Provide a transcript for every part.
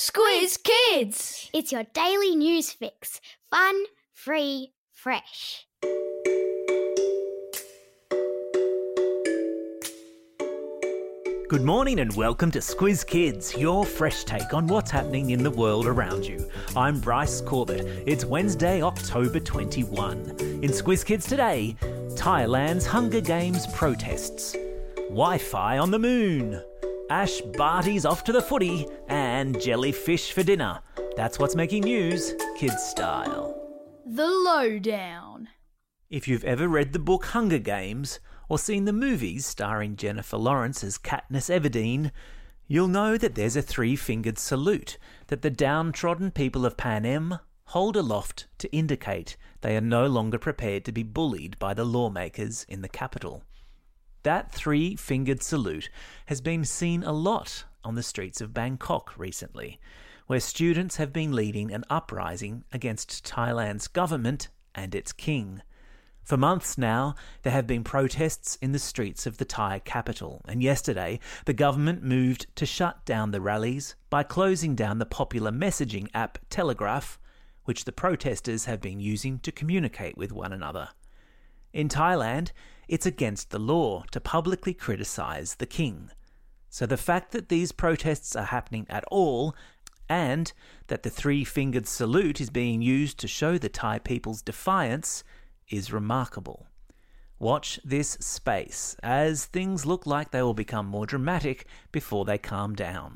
Squiz Kids! It's your daily news fix. Fun, free, fresh. Good morning and welcome to Squiz Kids, your fresh take on what's happening in the world around you. I'm Bryce Corbett. It's Wednesday, October 21. In Squiz Kids today, Thailand's Hunger Games protests, Wi Fi on the moon, Ash Barty's off to the footy, and jellyfish for dinner. That's what's making news, kids style. The Lowdown. If you've ever read the book Hunger Games or seen the movies starring Jennifer Lawrence as Katniss Everdeen, you'll know that there's a three fingered salute that the downtrodden people of Pan Panem hold aloft to indicate they are no longer prepared to be bullied by the lawmakers in the capital. That three fingered salute has been seen a lot on the streets of Bangkok recently, where students have been leading an uprising against Thailand's government and its king. For months now, there have been protests in the streets of the Thai capital, and yesterday the government moved to shut down the rallies by closing down the popular messaging app Telegram, which the protesters have been using to communicate with one another. In Thailand, it's against the law to publicly criticise the king. So the fact that these protests are happening at all and that the three fingered salute is being used to show the Thai people's defiance is remarkable. Watch this space as things look like they will become more dramatic before they calm down.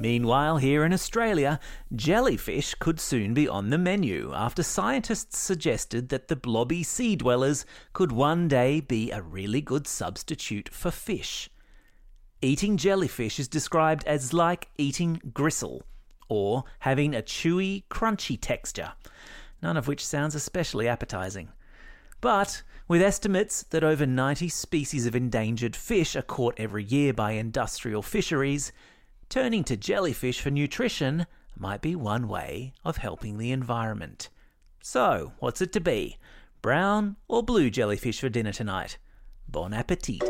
Meanwhile, here in Australia, jellyfish could soon be on the menu after scientists suggested that the blobby sea dwellers could one day be a really good substitute for fish. Eating jellyfish is described as like eating gristle, or having a chewy, crunchy texture, none of which sounds especially appetizing. But with estimates that over 90 species of endangered fish are caught every year by industrial fisheries, turning to jellyfish for nutrition might be one way of helping the environment. So, what's it to be? Brown or blue jellyfish for dinner tonight? Bon appetit.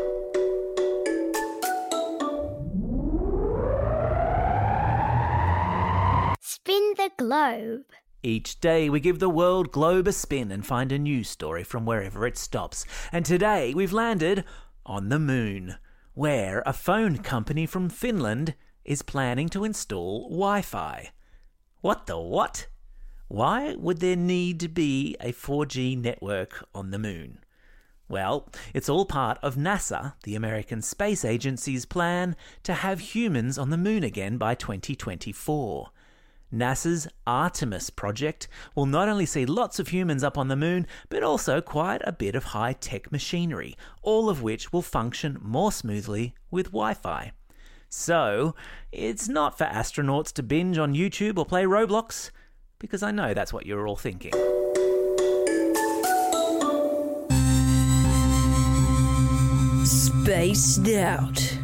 Spin the globe. Each day we give the world globe a spin and find a new story from wherever it stops. And today we've landed on the moon, where a phone company from Finland is planning to install Wi Fi. What the what? Why would there need to be a 4G network on the moon? Well, it's all part of NASA, the American Space Agency's plan to have humans on the moon again by 2024. NASA's Artemis project will not only see lots of humans up on the moon, but also quite a bit of high tech machinery, all of which will function more smoothly with Wi Fi. So, it's not for astronauts to binge on YouTube or play Roblox, because I know that's what you're all thinking. Spaced out.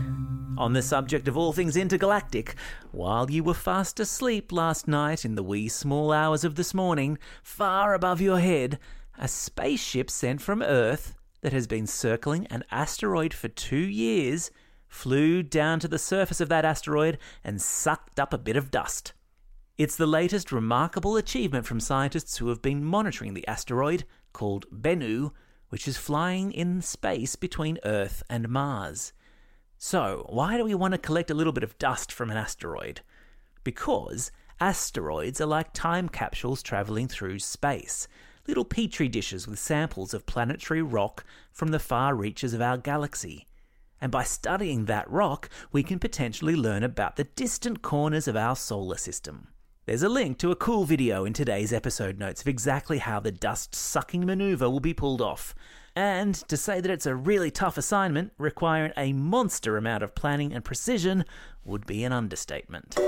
On the subject of all things intergalactic, while you were fast asleep last night in the wee small hours of this morning, far above your head, a spaceship sent from Earth that has been circling an asteroid for two years flew down to the surface of that asteroid and sucked up a bit of dust. It's the latest remarkable achievement from scientists who have been monitoring the asteroid, called Bennu, which is flying in space between Earth and Mars. So, why do we want to collect a little bit of dust from an asteroid? Because asteroids are like time capsules travelling through space, little petri dishes with samples of planetary rock from the far reaches of our galaxy. And by studying that rock, we can potentially learn about the distant corners of our solar system. There's a link to a cool video in today's episode notes of exactly how the dust sucking maneuver will be pulled off. And to say that it's a really tough assignment, requiring a monster amount of planning and precision, would be an understatement.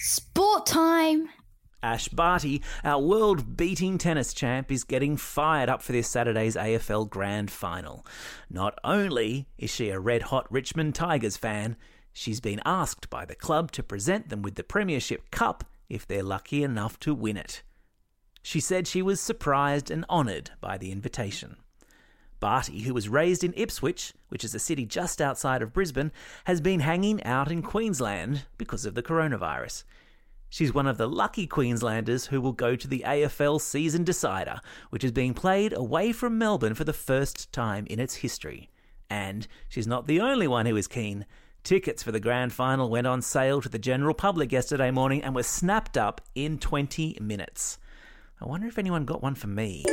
Sport time. Ash Barty, our world beating tennis champ, is getting fired up for this Saturday's AFL Grand Final. Not only is she a red hot Richmond Tigers fan, she's been asked by the club to present them with the Premiership Cup if they're lucky enough to win it. She said she was surprised and honoured by the invitation. Barty, who was raised in Ipswich, which is a city just outside of Brisbane, has been hanging out in Queensland because of the coronavirus. She's one of the lucky Queenslanders who will go to the AFL season decider, which is being played away from Melbourne for the first time in its history. And she's not the only one who is keen. Tickets for the grand final went on sale to the general public yesterday morning and were snapped up in 20 minutes. I wonder if anyone got one for me.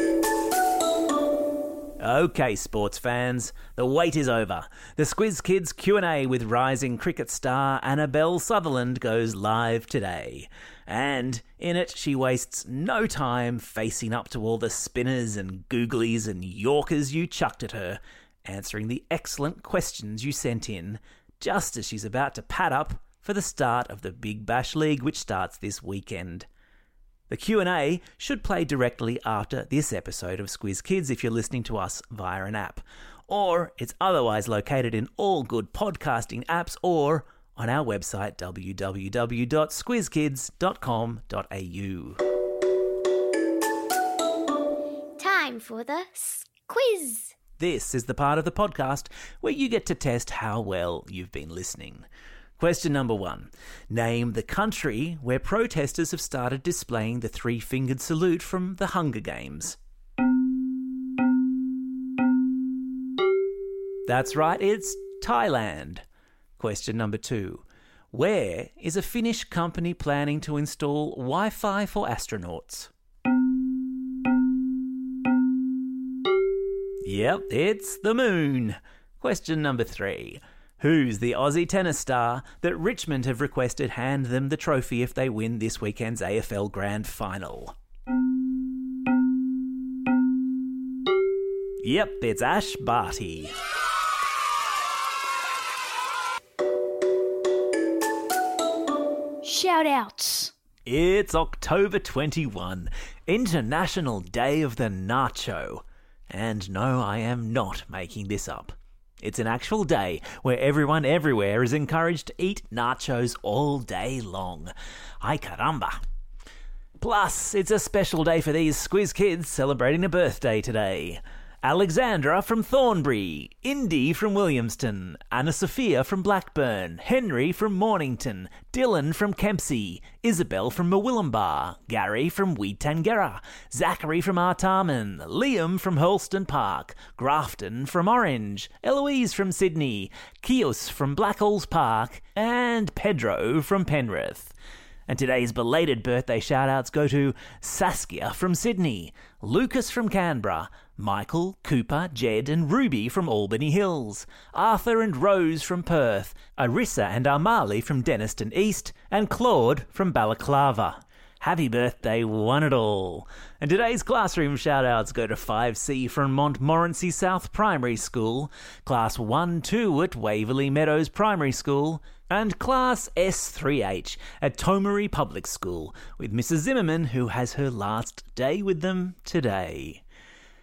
Okay, sports fans, the wait is over. The Squiz Kids Q&A with rising cricket star Annabel Sutherland goes live today. And in it, she wastes no time facing up to all the spinners and googlies and yorkers you chucked at her, answering the excellent questions you sent in, just as she's about to pad up for the start of the Big Bash League, which starts this weekend. The Q&A should play directly after this episode of Squiz Kids if you're listening to us via an app, or it's otherwise located in all good podcasting apps or on our website www.squizkids.com.au. Time for the quiz. This is the part of the podcast where you get to test how well you've been listening. Question number one Name the country where protesters have started displaying the three fingered salute from the Hunger Games. That's right, it's Thailand. Question number two Where is a Finnish company planning to install Wi Fi for astronauts? Yep, it's the moon. Question number three. Who's the Aussie tennis star that Richmond have requested hand them the trophy if they win this weekend's AFL Grand Final? Yep, it's Ash Barty. Shout outs. It's October 21, International Day of the Nacho. And no, I am not making this up. It's an actual day where everyone everywhere is encouraged to eat nachos all day long. Ay caramba. Plus, it's a special day for these squiz kids celebrating a birthday today. Alexandra from Thornbury, Indy from Williamstown, Anna Sophia from Blackburn, Henry from Mornington, Dylan from Kempsey, Isabel from Murwillumbah, Gary from Weetangera, Zachary from Artarmon, Liam from Hurlstone Park, Grafton from Orange, Eloise from Sydney, Kios from Blackalls Park, and Pedro from Penrith. And today's belated birthday shout-outs go to Saskia from Sydney, Lucas from Canberra, Michael, Cooper, Jed, and Ruby from Albany Hills, Arthur and Rose from Perth, Arissa and Armali from Denistone East, and Claude from Balaclava. Happy birthday, one and all. And today's classroom shout-outs go to 5C from Montmorency South Primary School, Class 1-2 at Waverley Meadows Primary School, and Class S3H at Tomaree Public School, with Mrs. Zimmerman, who has her last day with them today.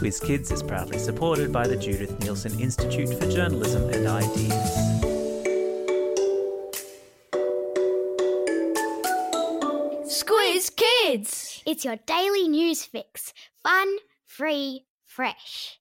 Squiz Kids is proudly supported by the Judith Neilson Institute for Journalism and Ideas. Squiz Kids. It's your daily news fix. Fun, free, fresh.